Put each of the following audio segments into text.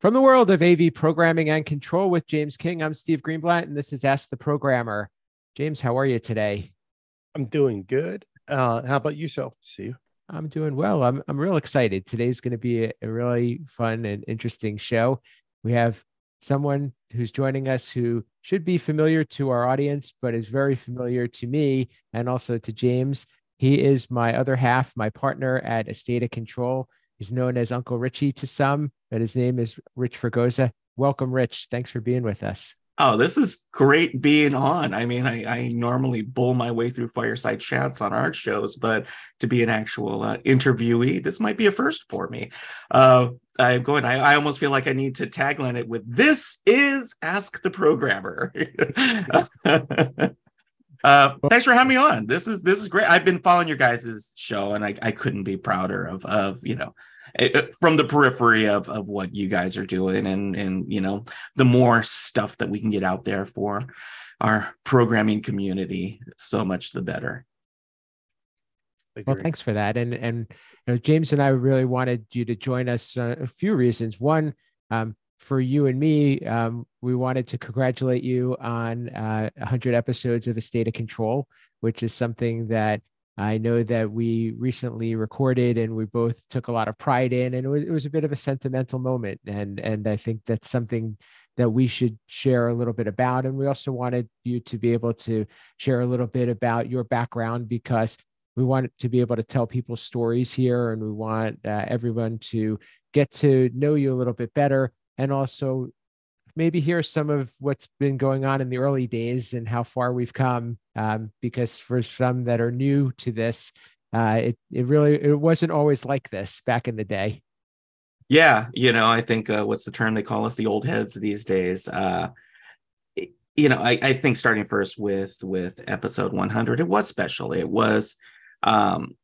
From the world of AV programming and control with James King, I'm Steve Greenblatt, and this is Ask the Programmer. James, how are you today? I'm doing good. Uh, how about yourself, Steve? I'm doing well. I'm, I'm real excited. Today's going to be a, a really fun and interesting show. We have someone who's joining us who should be familiar to our audience, but is very familiar to me and also to James. He is my other half, my partner at Estate of Control. He's known as Uncle Richie to some, but his name is Rich Fregosa. Welcome, Rich. Thanks for being with us. Oh, this is great being on. I mean, I, I normally bull my way through fireside chats on our shows, but to be an actual uh, interviewee, this might be a first for me. Uh, I'm going, I, I almost feel like I need to tagline it with this is Ask the Programmer. uh, thanks for having me on. This is this is great. I've been following your guys' show, and I, I couldn't be prouder of of you know from the periphery of of what you guys are doing and and you know the more stuff that we can get out there for our programming community so much the better. Well thanks for that. And and you know, james and i really wanted you to join us uh, a few reasons. One um, for you and me um, we wanted to congratulate you on uh, 100 episodes of a state of control which is something that I know that we recently recorded and we both took a lot of pride in, and it was, it was a bit of a sentimental moment. And, and I think that's something that we should share a little bit about. And we also wanted you to be able to share a little bit about your background because we want to be able to tell people stories here and we want uh, everyone to get to know you a little bit better and also maybe hear some of what's been going on in the early days and how far we've come. Um, because for some that are new to this, uh, it it really it wasn't always like this back in the day. Yeah, you know, I think uh, what's the term they call us the old heads these days. Uh, you know, I, I think starting first with with episode 100, it was special. It was. Um,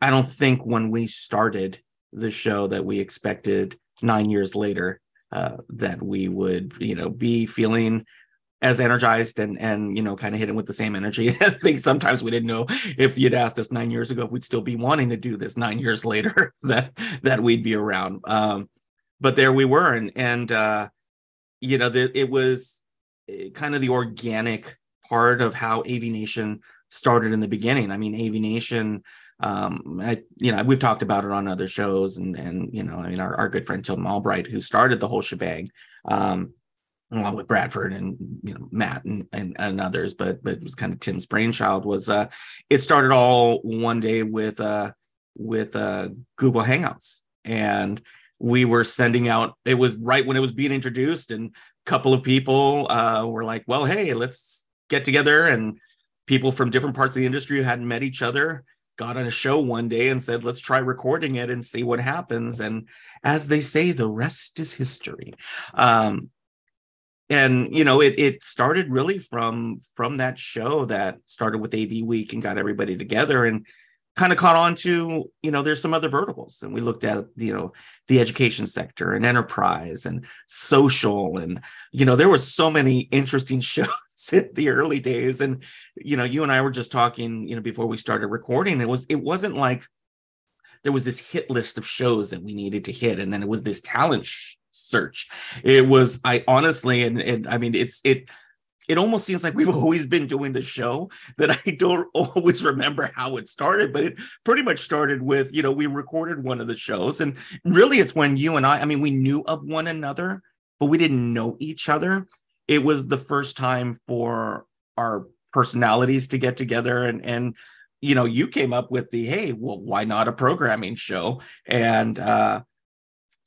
I don't think when we started the show that we expected nine years later uh, that we would you know be feeling as energized and and you know kind of hitting with the same energy. I think sometimes we didn't know if you'd asked us nine years ago if we'd still be wanting to do this nine years later that that we'd be around. Um, but there we were, and and uh, you know the, it was eh, kind of the organic part of how AV Nation started in the beginning. I mean, AV Nation um, I, you know, we've talked about it on other shows, and and you know, I mean, our, our good friend Tim Albright, who started the whole shebang, um, along with Bradford and you know Matt and, and, and others, but but it was kind of Tim's brainchild. Was uh, it started all one day with uh with uh Google Hangouts, and we were sending out. It was right when it was being introduced, and a couple of people uh were like, "Well, hey, let's get together," and people from different parts of the industry who hadn't met each other got on a show one day and said, let's try recording it and see what happens. And as they say, the rest is history. Um, and you know, it it started really from from that show that started with AV Week and got everybody together and kind of caught on to you know there's some other verticals. And we looked at you know the education sector and enterprise and social and you know there were so many interesting shows in the early days. And you know you and i were just talking you know before we started recording. It was it wasn't like there was this hit list of shows that we needed to hit. And then it was this talent sh- search it was i honestly and, and i mean it's it it almost seems like we've always been doing the show that I don't always remember how it started, but it pretty much started with, you know, we recorded one of the shows. And really, it's when you and I, I mean, we knew of one another, but we didn't know each other. It was the first time for our personalities to get together and, and, you know, you came up with the, hey, well, why not a programming show? And, uh,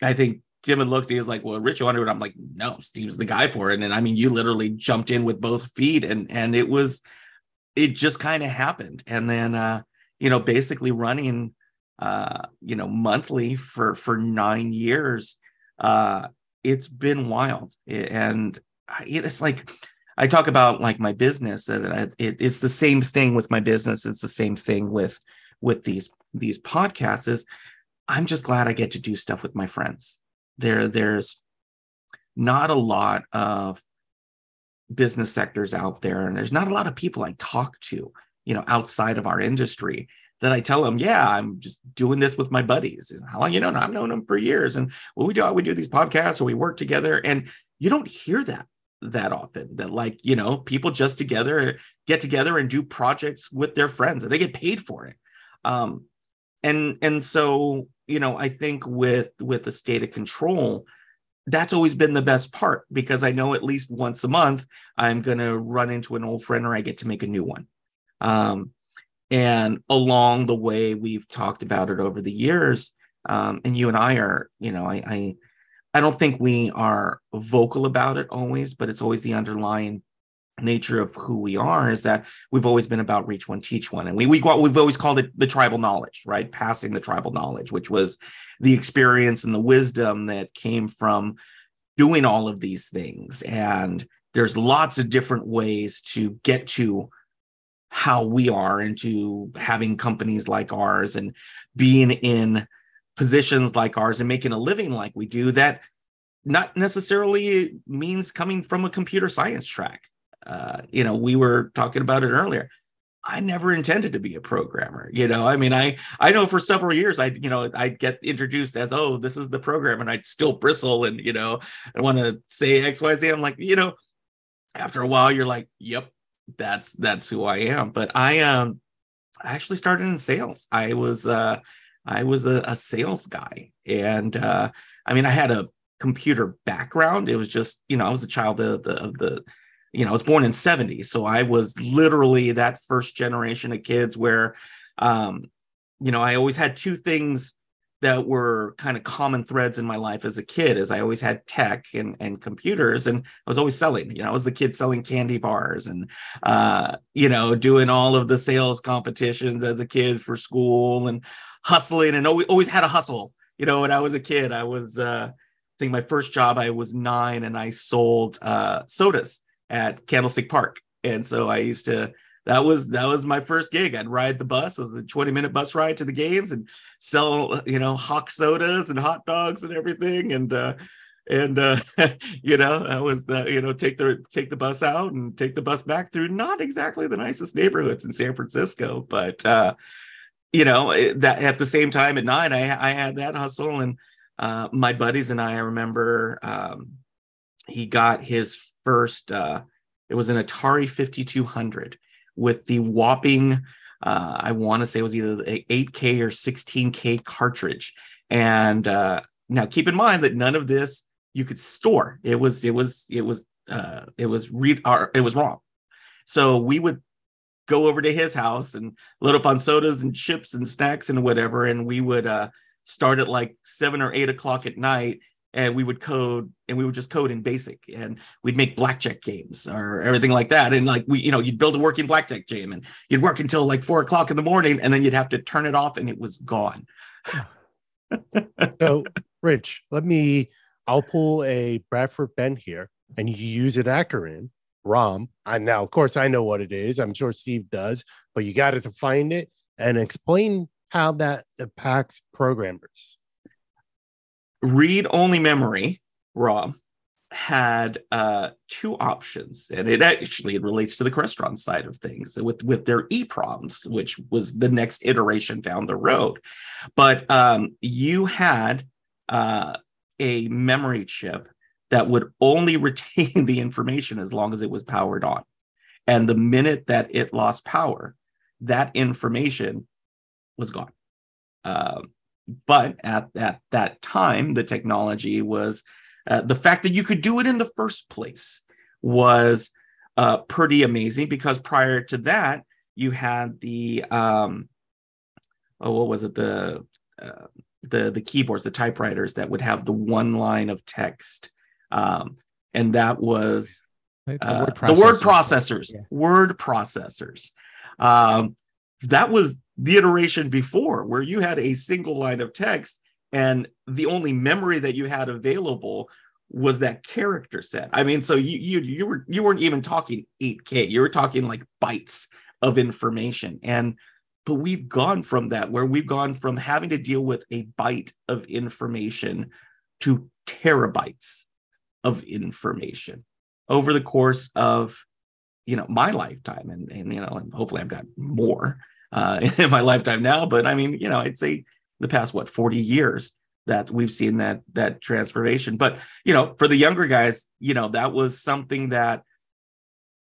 I think Tim had looked, he was like, Well, Rich, it? I'm like, No, Steve's the guy for it. And I mean, you literally jumped in with both feet and and it was it just kind of happened. And then uh, you know, basically running uh, you know, monthly for for nine years, uh, it's been wild. And it's like I talk about like my business that it, it's the same thing with my business. It's the same thing with with these these podcasts. Is I'm just glad I get to do stuff with my friends there there's not a lot of business sectors out there and there's not a lot of people i talk to you know outside of our industry that I tell them, yeah, I'm just doing this with my buddies. How long you know? I've known them for years. And what we do, we do these podcasts or we work together. And you don't hear that that often that like, you know, people just together get together and do projects with their friends and they get paid for it. Um, and and so, you know, I think with with the state of control, that's always been the best part because I know at least once a month I'm going to run into an old friend or I get to make a new one. Um, and along the way, we've talked about it over the years. Um, and you and I are, you know, I, I, I don't think we are vocal about it always, but it's always the underlying nature of who we are is that we've always been about reach one teach one. And we, we we've always called it the tribal knowledge right? Passing the tribal knowledge which was the experience and the wisdom that came from doing all of these things. And there's lots of different ways to get to how we are into having companies like ours and being in positions like ours and making a living like we do that not necessarily means coming from a computer science track uh, you know we were talking about it earlier i never intended to be a programmer you know i mean i i know for several years i you know i'd get introduced as oh this is the program and i'd still bristle and you know i want to say xyz i'm like you know after a while you're like yep that's that's who I am. But I um I actually started in sales. I was uh I was a, a sales guy. And uh I mean I had a computer background. It was just, you know, I was a child of the of the you know, I was born in 70. So I was literally that first generation of kids where um, you know, I always had two things that were kind of common threads in my life as a kid as i always had tech and, and computers and i was always selling you know i was the kid selling candy bars and uh, you know doing all of the sales competitions as a kid for school and hustling and always, always had a hustle you know when i was a kid i was uh, i think my first job i was nine and i sold uh, sodas at candlestick park and so i used to that was that was my first gig. I'd ride the bus. It was a 20 minute bus ride to the games and sell, you know, hawk sodas and hot dogs and everything. And uh and uh you know, that was the, you know, take the take the bus out and take the bus back through not exactly the nicest neighborhoods in San Francisco, but uh you know, that at the same time at nine, I I had that hustle and uh my buddies and I, I remember um he got his first uh it was an Atari 5200 with the whopping, uh, I want to say it was either 8K or 16K cartridge. And uh, now keep in mind that none of this you could store. It was it was it was uh, it was read or it was wrong. So we would go over to his house and load up on sodas and chips and snacks and whatever, and we would uh, start at like seven or eight o'clock at night and we would code and we would just code in basic and we'd make blackjack games or everything like that. And like we you know you'd build a working blackjack game and you'd work until like four o'clock in the morning and then you'd have to turn it off and it was gone. So rich let me i'll pull a Bradford Benn here and you use it acronym rom. I now of course i know what it is. I'm sure steve does but you got to find it and explain how that impacts programmers read only memory, Rob, had uh, two options, and it actually it relates to the Crestron side of things with with their EPROMs, which was the next iteration down the road. But um, you had uh, a memory chip that would only retain the information as long as it was powered on, and the minute that it lost power, that information was gone. Um, but at, at that time, the technology was uh, the fact that you could do it in the first place was uh, pretty amazing because prior to that, you had the um, oh, what was it the uh, the the keyboards, the typewriters that would have the one line of text, um, and that was the, word uh, the word processors, yeah. word processors. Um, that was the iteration before where you had a single line of text and the only memory that you had available was that character set. I mean, so you you you were you weren't even talking 8K. You were talking like bytes of information. And but we've gone from that where we've gone from having to deal with a byte of information to terabytes of information over the course of you know my lifetime and and you know and hopefully I've got more uh, in my lifetime now, but I mean, you know, I'd say the past what 40 years that we've seen that that transformation. But you know, for the younger guys, you know, that was something that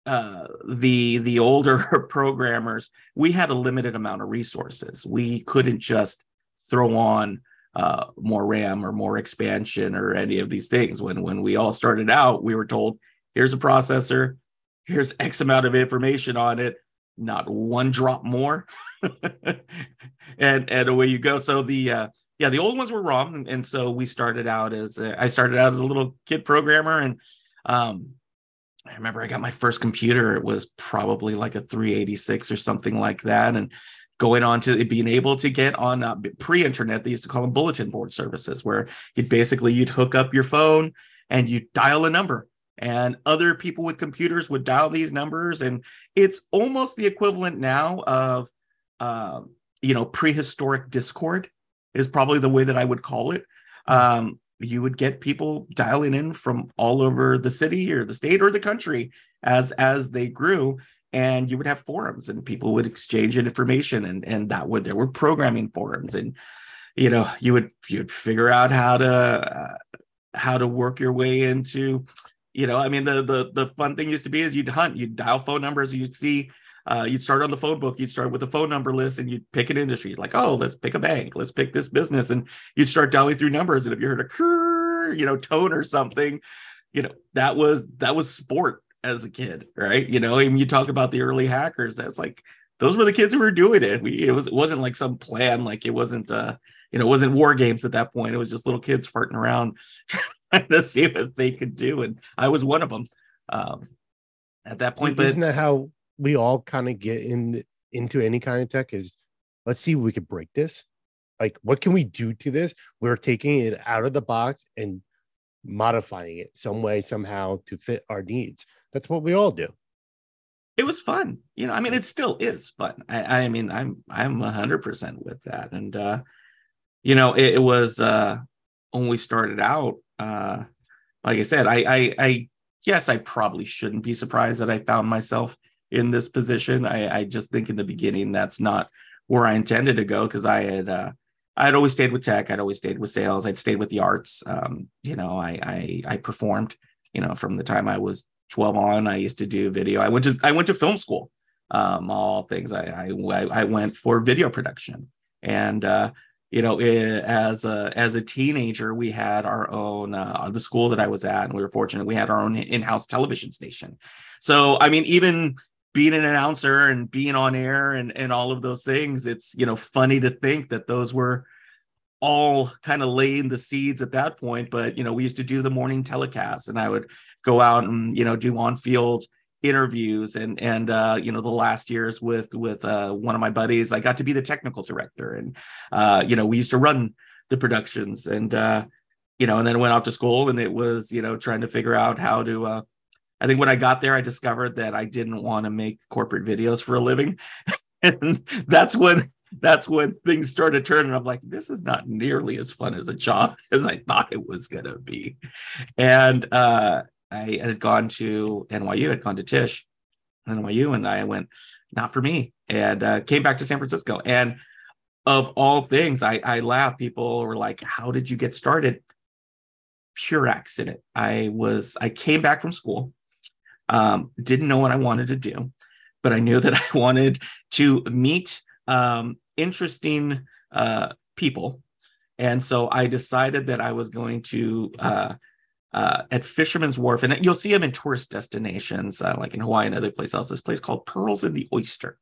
uh, the the older programmers we had a limited amount of resources. We couldn't just throw on uh, more RAM or more expansion or any of these things. When when we all started out, we were told, "Here's a processor, here's X amount of information on it, not one drop more," and and away you go. So the uh, yeah, the old ones were ROM, and, so we started out as a, I started out as a little kid programmer, and um, I remember I got my first computer. It was probably like a 386 or something like that, and going on to being able to get on uh, pre-internet they used to call them bulletin board services where you'd basically you'd hook up your phone and you dial a number and other people with computers would dial these numbers. And it's almost the equivalent now of uh, you know prehistoric discord is probably the way that i would call it. Um, you would get people dialing in from all over the city or the state or the country as as they grew and you would have forums and people would exchange information and and that would there were programming forums and you know you would you'd figure out how to uh, how to work your way into you know i mean the the the fun thing used to be is you'd hunt you'd dial phone numbers you'd see uh, you'd start on the phone book you'd start with a phone number list and you'd pick an industry like oh let's pick a bank let's pick this business and you'd start dialing through numbers and if you heard a curr, you know tone or something you know that was that was sport as a kid, right? You know, and you talk about the early hackers, that's like those were the kids who were doing it. We it was it wasn't like some plan, like it wasn't uh, you know, it wasn't war games at that point. It was just little kids farting around trying to see what they could do. And I was one of them um at that point. But isn't that how we all kind of get in into any kind of tech is let's see if we could break this. Like, what can we do to this? We're taking it out of the box and modifying it some way somehow to fit our needs that's what we all do it was fun you know i mean it still is fun i i mean i'm i'm 100% with that and uh you know it, it was uh when we started out uh like i said I, I i guess i probably shouldn't be surprised that i found myself in this position i i just think in the beginning that's not where i intended to go because i had uh I'd always stayed with tech. I'd always stayed with sales. I'd stayed with the arts. Um, you know, I, I I performed. You know, from the time I was 12 on, I used to do video. I went to I went to film school. Um, all things. I I I went for video production, and uh, you know, it, as a as a teenager, we had our own uh, the school that I was at, and we were fortunate. We had our own in-house television station. So, I mean, even being an announcer and being on air and and all of those things it's you know funny to think that those were all kind of laying the seeds at that point but you know we used to do the morning telecast and i would go out and you know do on field interviews and and uh you know the last years with with uh one of my buddies i got to be the technical director and uh you know we used to run the productions and uh you know and then went off to school and it was you know trying to figure out how to uh I think when I got there, I discovered that I didn't want to make corporate videos for a living. and that's when that's when things started turning. I'm like, this is not nearly as fun as a job as I thought it was gonna be. And uh, I had gone to NYU, had gone to Tisch, NYU, and I went, not for me, and uh, came back to San Francisco. And of all things, I, I laugh. People were like, "How did you get started?" Pure accident. I was I came back from school um, didn't know what I wanted to do, but I knew that I wanted to meet um, interesting uh, people. And so I decided that I was going to, uh, uh, at Fisherman's Wharf, and you'll see them in tourist destinations, uh, like in Hawaii and other places, this place called Pearls in the Oyster.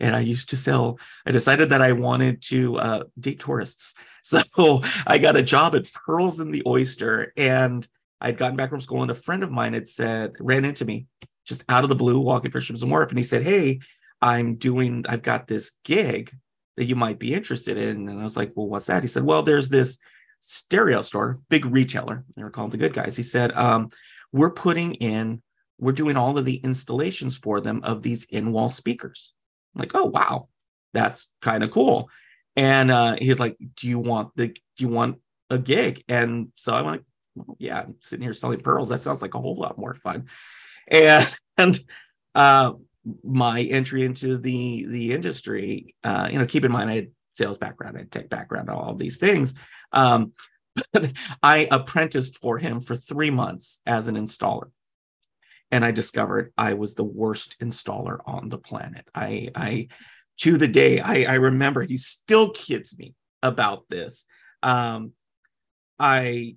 And I used to sell, I decided that I wanted to uh, date tourists. So I got a job at Pearls in the Oyster. And I'd gotten back from school and a friend of mine had said, ran into me just out of the blue walking Ships Wharf. And he said, Hey, I'm doing, I've got this gig that you might be interested in. And I was like, Well, what's that? He said, Well, there's this stereo store, big retailer. They were called the good guys. He said, um, We're putting in, we're doing all of the installations for them of these in wall speakers. I'm like, Oh, wow, that's kind of cool. And uh, he's like, Do you want the, do you want a gig? And so I'm like, well, yeah, I'm sitting here selling pearls. That sounds like a whole lot more fun. And, and uh, my entry into the the industry, uh, you know, keep in mind I had sales background, I had tech background, all these things. Um, but I apprenticed for him for three months as an installer. And I discovered I was the worst installer on the planet. I, I to the day, I, I remember he still kids me about this. Um, I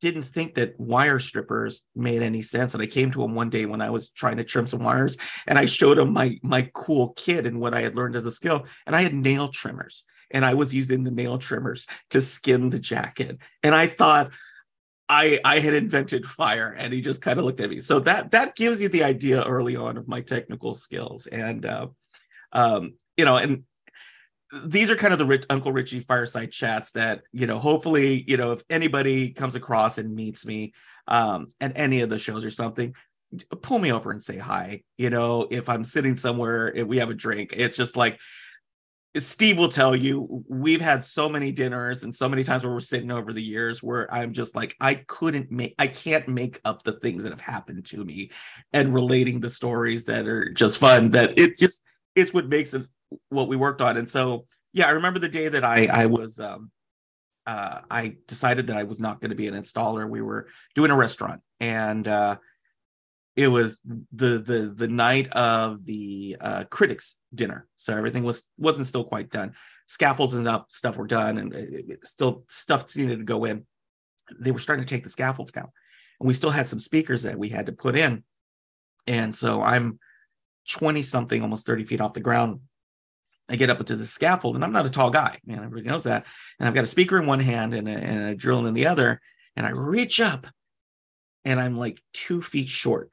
didn't think that wire strippers made any sense. And I came to him one day when I was trying to trim some wires and I showed him my my cool kit and what I had learned as a skill. And I had nail trimmers and I was using the nail trimmers to skin the jacket. And I thought I I had invented fire and he just kind of looked at me. So that that gives you the idea early on of my technical skills. And uh, um, you know, and these are kind of the Rich, Uncle Richie fireside chats that you know. Hopefully, you know, if anybody comes across and meets me um, at any of the shows or something, pull me over and say hi. You know, if I'm sitting somewhere, if we have a drink, it's just like Steve will tell you, we've had so many dinners and so many times where we're sitting over the years where I'm just like, I couldn't make, I can't make up the things that have happened to me and relating the stories that are just fun. That it just, it's what makes it what we worked on. And so, yeah, I remember the day that I I was um uh I decided that I was not going to be an installer. We were doing a restaurant and uh it was the the the night of the uh critics dinner. So everything was wasn't still quite done. Scaffolds and up stuff were done and it, it still stuff needed to go in. They were starting to take the scaffolds down. And we still had some speakers that we had to put in. And so I'm 20 something, almost 30 feet off the ground, I get up into the scaffold, and I'm not a tall guy, man. Everybody knows that. And I've got a speaker in one hand and a, and a drill in the other. And I reach up, and I'm like two feet short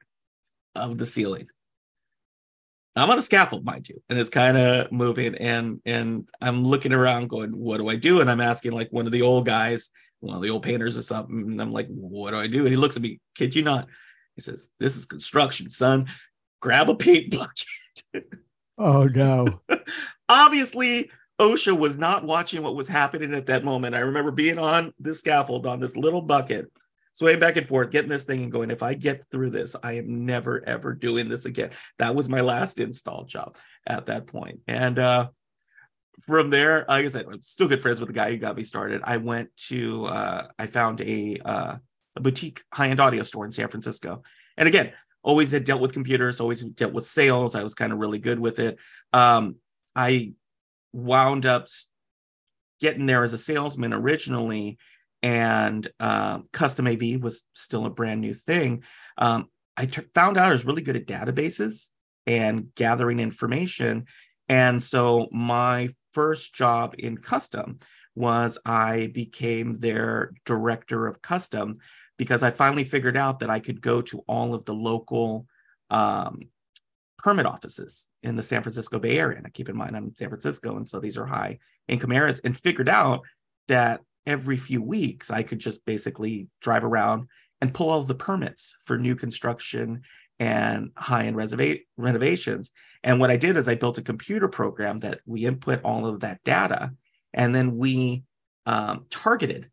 of the ceiling. I'm on a scaffold, mind you, and it's kind of moving. And and I'm looking around, going, "What do I do?" And I'm asking like one of the old guys, one of the old painters or something. And I'm like, "What do I do?" And he looks at me, kid you not. He says, "This is construction, son. Grab a paint bucket." Oh no. Obviously, OSHA was not watching what was happening at that moment. I remember being on this scaffold on this little bucket, swaying back and forth, getting this thing and going, if I get through this, I am never ever doing this again. That was my last install job at that point. And uh from there, like I said, I'm still good friends with the guy who got me started. I went to uh I found a uh a boutique high-end audio store in San Francisco. And again, always had dealt with computers, always dealt with sales. I was kind of really good with it. Um, I wound up getting there as a salesman originally, and uh, custom AV was still a brand new thing. Um, I t- found out I was really good at databases and gathering information. And so my first job in custom was I became their director of custom because I finally figured out that I could go to all of the local um, permit offices in the San Francisco Bay Area. And I keep in mind I'm in San Francisco, and so these are high income areas, and figured out that every few weeks I could just basically drive around and pull all the permits for new construction and high-end reserva- renovations. And what I did is I built a computer program that we input all of that data, and then we um, targeted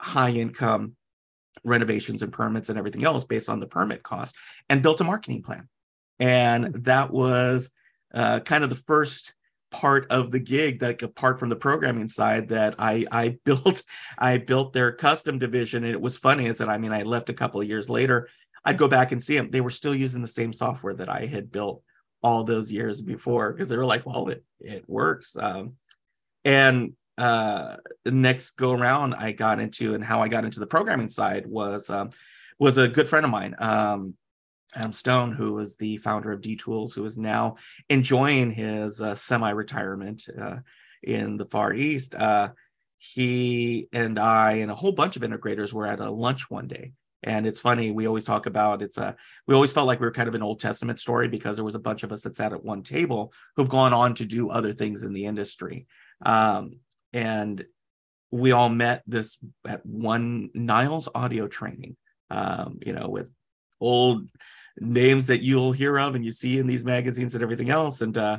high-income renovations and permits and everything else based on the permit cost and built a marketing plan. And hmm. that was uh, kind of the first part of the gig that apart from the programming side that I I built I built their custom division. And it was funny is that I mean I left a couple of years later I'd go back and see them they were still using the same software that I had built all those years before because they were like well it it works. Um, and uh, the next go around I got into and how I got into the programming side was um, was a good friend of mine, um, Adam Stone, who was the founder of D Tools, who is now enjoying his uh, semi-retirement uh, in the Far East. Uh, he and I and a whole bunch of integrators were at a lunch one day. And it's funny, we always talk about it's a we always felt like we were kind of an Old Testament story because there was a bunch of us that sat at one table who've gone on to do other things in the industry. Um, and we all met this at one Niles audio training, um, you know, with old names that you'll hear of and you see in these magazines and everything else. And uh,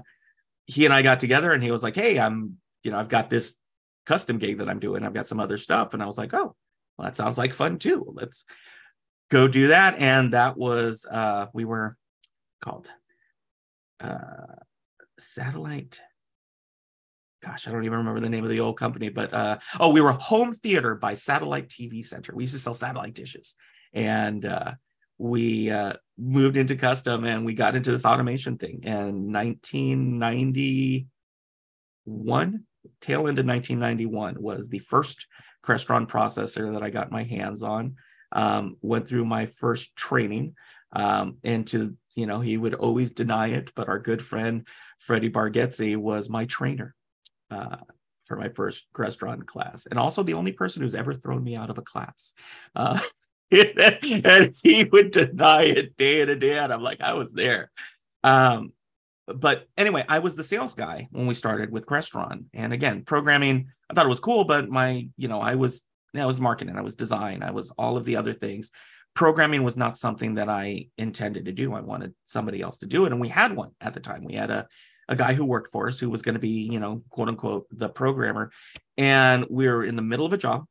he and I got together and he was like, Hey, I'm, you know, I've got this custom gig that I'm doing. I've got some other stuff. And I was like, Oh, well, that sounds like fun too. Let's go do that. And that was, uh, we were called uh, satellite. Gosh, I don't even remember the name of the old company, but uh, oh, we were Home Theater by Satellite TV Center. We used to sell satellite dishes, and uh, we uh, moved into custom and we got into this automation thing. And 1991, tail end of 1991, was the first Crestron processor that I got my hands on. Um, went through my first training um, and to you know he would always deny it but our good friend freddie bargetzi was my trainer uh, for my first Crestron class and also the only person who's ever thrown me out of a class uh, and he would deny it day in and day out i'm like i was there um, but anyway i was the sales guy when we started with crestron and again programming i thought it was cool but my you know i was I was marketing, I was design, I was all of the other things programming was not something that I intended to do. I wanted somebody else to do it. And we had one at the time. We had a, a guy who worked for us who was going to be, you know, quote unquote, the programmer. And we were in the middle of a job.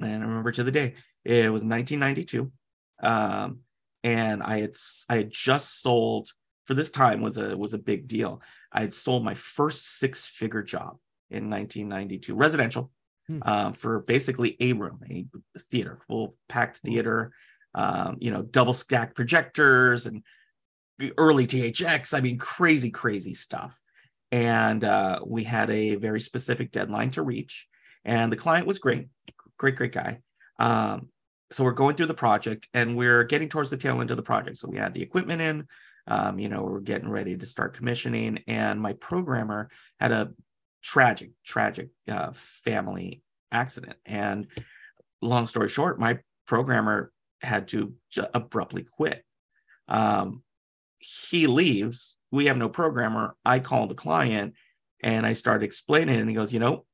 And I remember to the day, it was 1992. Um, and I had I had just sold for this time was a was a big deal. I had sold my first six figure job in 1992, residential, hmm. um, for basically a room, a theater, full packed theater um, you know, double stack projectors and early THX. I mean, crazy, crazy stuff. And uh, we had a very specific deadline to reach. And the client was great, great, great guy. Um, so we're going through the project and we're getting towards the tail end of the project. So we had the equipment in, um, you know, we're getting ready to start commissioning. And my programmer had a tragic, tragic uh, family accident. And long story short, my programmer had to abruptly quit. Um, he leaves. We have no programmer. I call the client and I start explaining, and he goes, You know,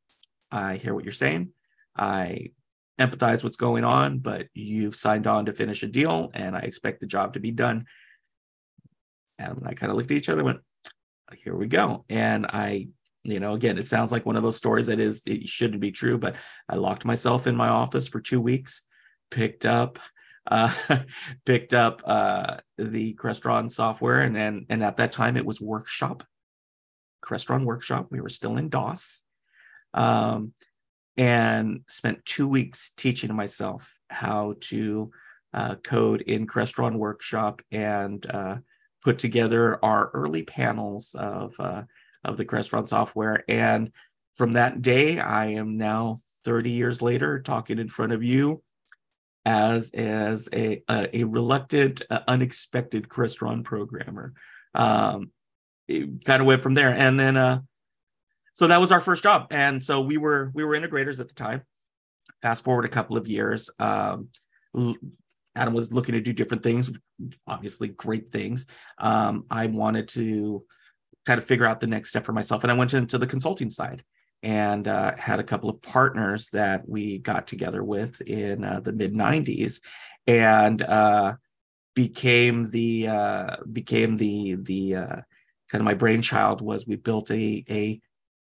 I hear what you're saying. I empathize what's going on, but you've signed on to finish a deal, and I expect the job to be done. And I kind of looked at each other, went, Here we go. And I you know again it sounds like one of those stories that is it shouldn't be true but i locked myself in my office for two weeks picked up uh, picked up uh, the Crestron software, and, and and at that time it was Workshop, Crestron Workshop. We were still in DOS, um, and spent two weeks teaching myself how to uh, code in Crestron Workshop and uh, put together our early panels of uh, of the Crestron software. And from that day, I am now 30 years later talking in front of you as as a a, a reluctant, uh, unexpected Crestron programmer. Um, it kind of went from there, and then uh, so that was our first job, and so we were we were integrators at the time. Fast forward a couple of years, um, Adam was looking to do different things, obviously great things. Um, I wanted to kind of figure out the next step for myself, and I went into the consulting side and uh, had a couple of partners that we got together with in uh, the mid 90s and uh, became the uh, became the the uh, kind of my brainchild was we built a a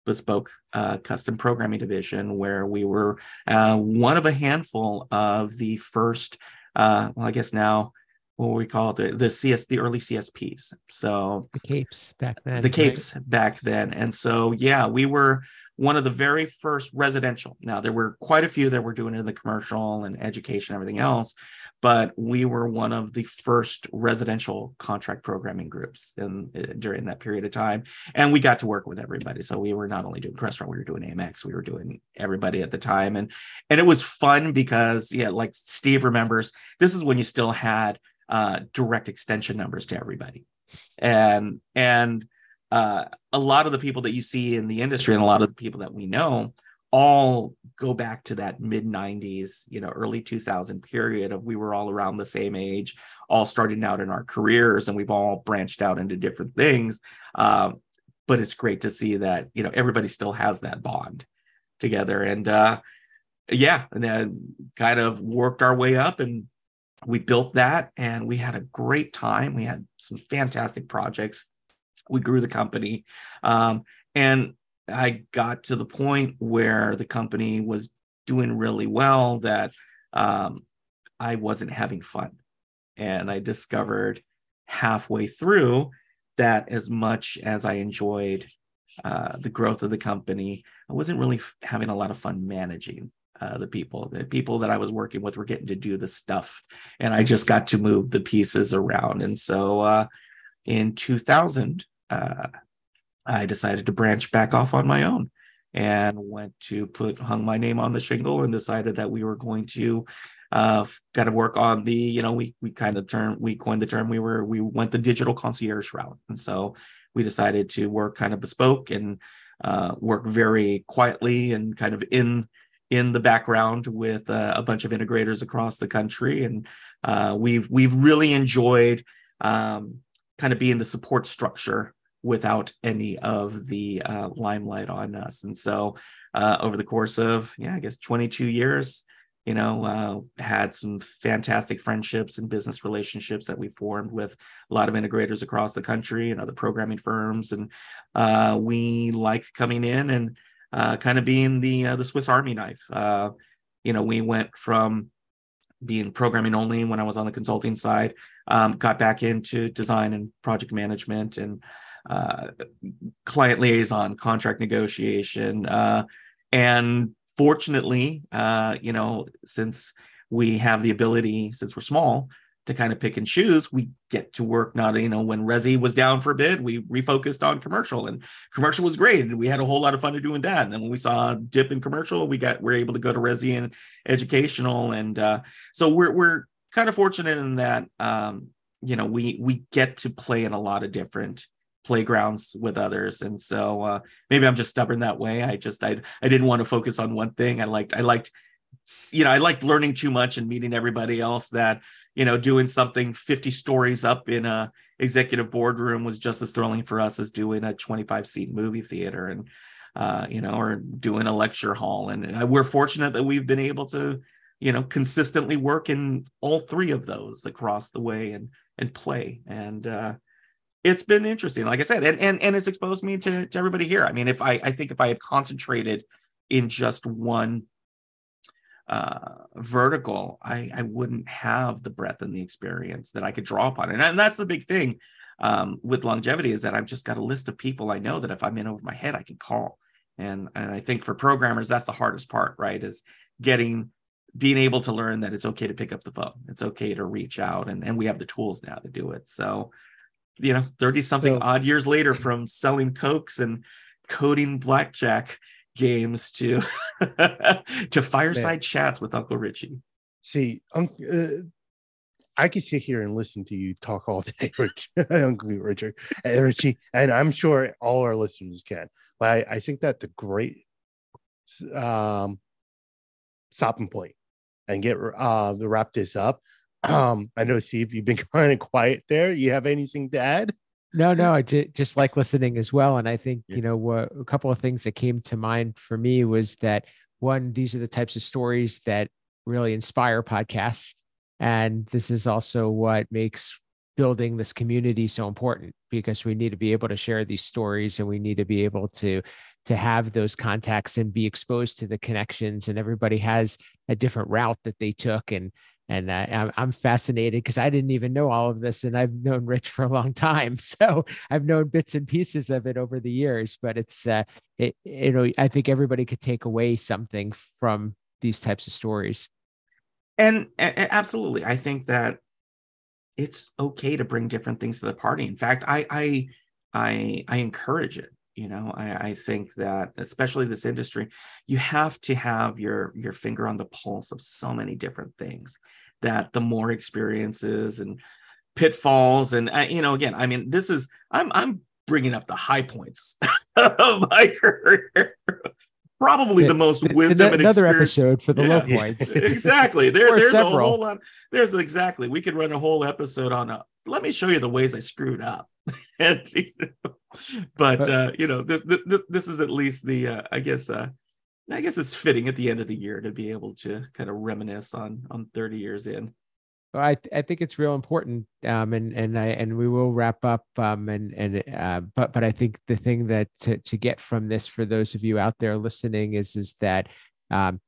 bespoke uh, custom programming division where we were one of a handful of the first well i guess now what we call it the, the cs the early csps so the CAIPs back then the CAIPs right? back then and so yeah we were one of the very first residential. Now, there were quite a few that were doing it in the commercial and education, and everything else, but we were one of the first residential contract programming groups in, uh, during that period of time. And we got to work with everybody. So we were not only doing Crestron, we were doing AMX we were doing everybody at the time. And, and it was fun because, yeah, like Steve remembers, this is when you still had uh, direct extension numbers to everybody. And, and, uh, a lot of the people that you see in the industry and a lot of the people that we know all go back to that mid 90s you know early 2000 period of we were all around the same age all starting out in our careers and we've all branched out into different things. Um, but it's great to see that you know everybody still has that bond together. And uh, yeah and then kind of worked our way up and we built that and we had a great time. We had some fantastic projects. We grew the company. Um, and I got to the point where the company was doing really well that um, I wasn't having fun. And I discovered halfway through that as much as I enjoyed uh, the growth of the company, I wasn't really f- having a lot of fun managing uh, the people. The people that I was working with were getting to do the stuff, and I just got to move the pieces around. And so uh, in 2000, uh, I decided to branch back off on my own and went to put hung my name on the shingle and decided that we were going to uh, kind of work on the you know we we kind of term we coined the term we were we went the digital concierge route. And so we decided to work kind of bespoke and uh, work very quietly and kind of in in the background with uh, a bunch of integrators across the country. And uh, we've we've really enjoyed um, kind of being the support structure without any of the uh, limelight on us. And so uh, over the course of yeah i guess 22 years you know uh, had some fantastic friendships and business relationships that we formed with a lot of integrators across the country and other programming firms. And uh, we like coming in and uh, kind of being the uh, the swiss army knife. Uh, you know we went from being programming only when i was on the consulting side um, got back into design and project management and uh, client liaison contract negotiation and fortunately, uh, you know, since we have the ability, since we're small, to kind of pick and choose, we get to work not, you know, when Resi was down for a bid, we refocused on commercial and commercial was great. And we had a whole lot of fun doing that. And then when we saw a dip in commercial, we got, we're able to go to Resi and educational. And uh, so we're, we're kind of fortunate in that, um, you know, we, we get to play in a lot of different playgrounds with others. And so uh, maybe i'm just stubborn that way. I just i i didn't want to focus on one thing. I liked i liked you know i liked learning too much and meeting everybody else that you know doing something 50 stories up in a executive boardroom was just as thrilling for us as doing a 25 seat movie theater and uh, you know or doing a lecture hall. And we're fortunate that we've been able to you know consistently work in all three of those across the way and and play. And uh it's been interesting like i said and and, and it's exposed me to, to everybody here. I mean if i i think if i had concentrated in just one uh, vertical i i wouldn't have the breadth and the experience that i could draw upon. And, and that's the big thing um, with longevity is that i've just got a list of people i know that if i'm in over my head i can call. And and i think for programmers that's the hardest part right is getting being able to learn that it's okay to pick up the phone. It's okay to reach out and and we have the tools now to do it. So you know 30 something so, odd years later from selling cokes and coding blackjack games to to fireside man. chats with uncle richie see um, uh, i could sit here and listen to you talk all day Rich, uncle richard and richie and i'm sure all our listeners can but i, I think that's a great um stopping point and get uh to wrap this up um, I know, Steve, you've been kind of quiet there. You have anything to add? No, no, I j- just like listening as well. And I think, yeah. you know, uh, a couple of things that came to mind for me was that one, these are the types of stories that really inspire podcasts. And this is also what makes building this community so important because we need to be able to share these stories and we need to be able to to have those contacts and be exposed to the connections and everybody has a different route that they took and and I, I'm fascinated because I didn't even know all of this, and I've known Rich for a long time, so I've known bits and pieces of it over the years. But it's, uh, it, you know, I think everybody could take away something from these types of stories. And, and absolutely, I think that it's okay to bring different things to the party. In fact, I, I, I, I encourage it you know I, I, think that especially this industry you have to have your your finger on the pulse of so many different things that the more experiences and pitfalls and uh, you know again i mean this is i'm i'm bringing up the high points of my career. Probably the most wisdom and another episode for the yeah, low points. exactly. There, there's several. a whole lot there's exactly we could run a whole episode on a, let me show you the ways i screwed up and, you know, but uh, you know, this, this this is at least the uh, I guess uh, I guess it's fitting at the end of the year to be able to kind of reminisce on on 30 years in. Well, I I think it's real important, um, and and I and we will wrap up, um, and and uh, but but I think the thing that to to get from this for those of you out there listening is is that um,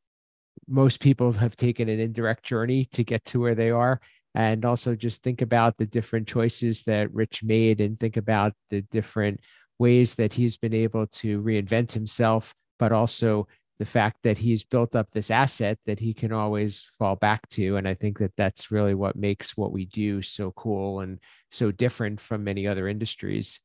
most people have taken an indirect journey to get to where they are, and also just think about the different choices that Rich made and think about the different ways that he's been able to reinvent himself, but also the fact that he's built up this asset that he can always fall back to. And I think that that's really what makes what we do so cool and so different from many other industries.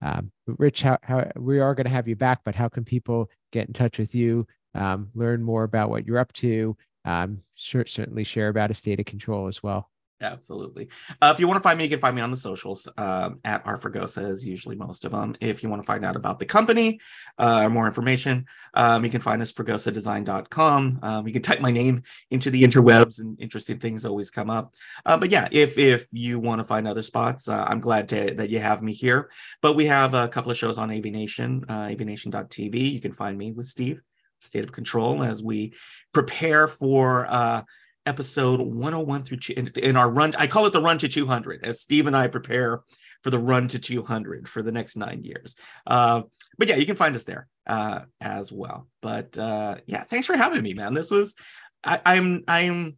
Um, Rich, how, how we are going to have you back, but how can people get in touch with you, um, learn more about what you're up to, um, sure, certainly share about a state of control as well? Absolutely. Uh, if you want to find me, you can find me on the socials um, at RFregosa is usually most of them. If you want to find out about the company uh, or more information, um, you can find us fregosadesign.com. Um, you can type my name into the interwebs and interesting things always come up. Uh, but yeah, if if you want to find other spots, uh, I'm glad to, that you have me here. But we have a couple of shows on AVNation, uh, avnation.tv. You can find me with Steve, State of Control, as we prepare for uh, episode 101 through two, in, in our run. I call it the run to 200 as Steve and I prepare for the run to 200 for the next nine years. Uh, but yeah, you can find us there uh, as well. But uh, yeah, thanks for having me, man. This was I, I'm I'm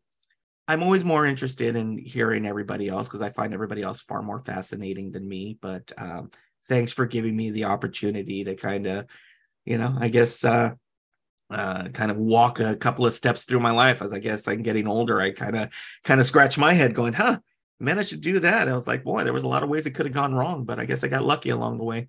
I'm always more interested in hearing everybody else because I find everybody else far more fascinating than me. But um, thanks for giving me the opportunity to kind of, you know, I guess uh, uh, kind of walk a couple of steps through my life as I guess I'm getting older. I kind of kind of scratch my head going, huh, managed to do that. I was like, boy, there was a lot of ways it could have gone wrong, but I guess I got lucky along the way.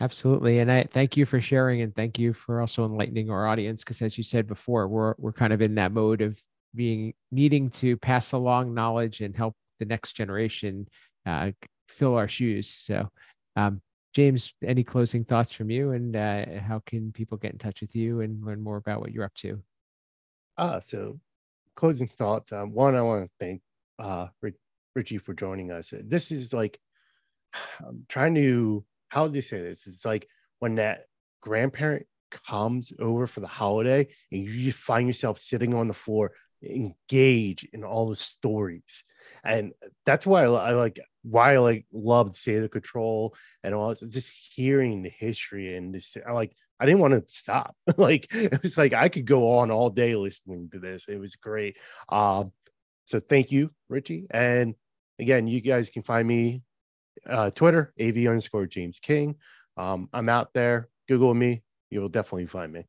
Absolutely. And I thank you for sharing and thank you for also enlightening our audience. Because as you said before, we're we're kind of in that mode of being needing to pass along knowledge and help the next generation uh, fill our shoes. So um, James, any closing thoughts from you, and uh, how can people get in touch with you and learn more about what you're up to? Uh, so closing thoughts. Um, one, I want to thank uh, Richie for joining us. This is like I'm trying to how do you say this? It's like when that grandparent comes over for the holiday and you just find yourself sitting on the floor engage in all the stories. And that's why I, like why I like loved State of Control and all this just hearing the history and this I like I didn't want to stop. Like it was like I could go on all day listening to this. It was great. Um so thank you Richie. And again you guys can find me uh Twitter AV underscore James King. Um I'm out there. Google me. You will definitely find me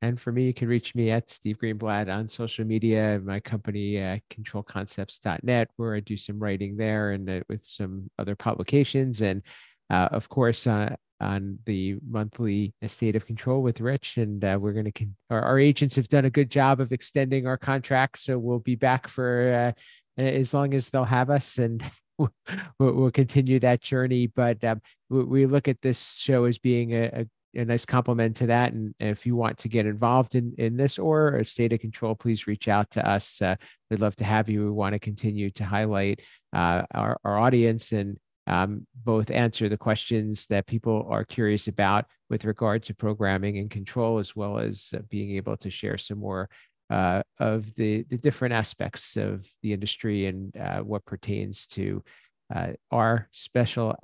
and for me, you can reach me at Steve Greenblatt on social media, my company, uh, controlconcepts.net, where I do some writing there and uh, with some other publications. And uh, of course, uh, on the monthly State of Control with Rich. And uh, we're going to, con- our, our, agents have done a good job of extending our contract. So we'll be back for uh, as long as they'll have us. And we'll, continue that journey. But um, we, look at this show as being a, a nice complement to that. And if you want to get involved in, in this or a state of control, please reach out to us. Uh, we'd love to have you. We want to continue to highlight uh, our, our audience and um, both answer the questions that people are curious about with regard to programming and control, as well as uh, being able to share some more uh, of the, the different aspects of the industry and uh, what pertains to uh, our special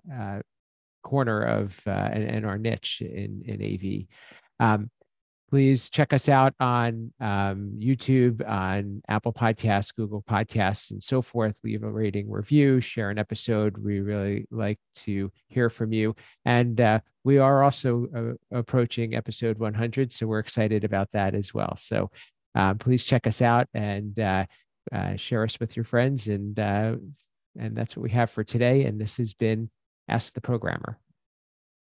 corner of uh, and, and, our niche in in AV. Um, please check us out on um, YouTube, on Apple Podcasts, Google Podcasts, and so forth. Leave a rating, review, share an episode. We really like to hear from you. And uh, we are also uh, approaching episode 100, so we're excited about that as well. So um, please check us out and uh, uh share us with your friends. And uh, and that's what we have for today. And this has been Ask the Programmer.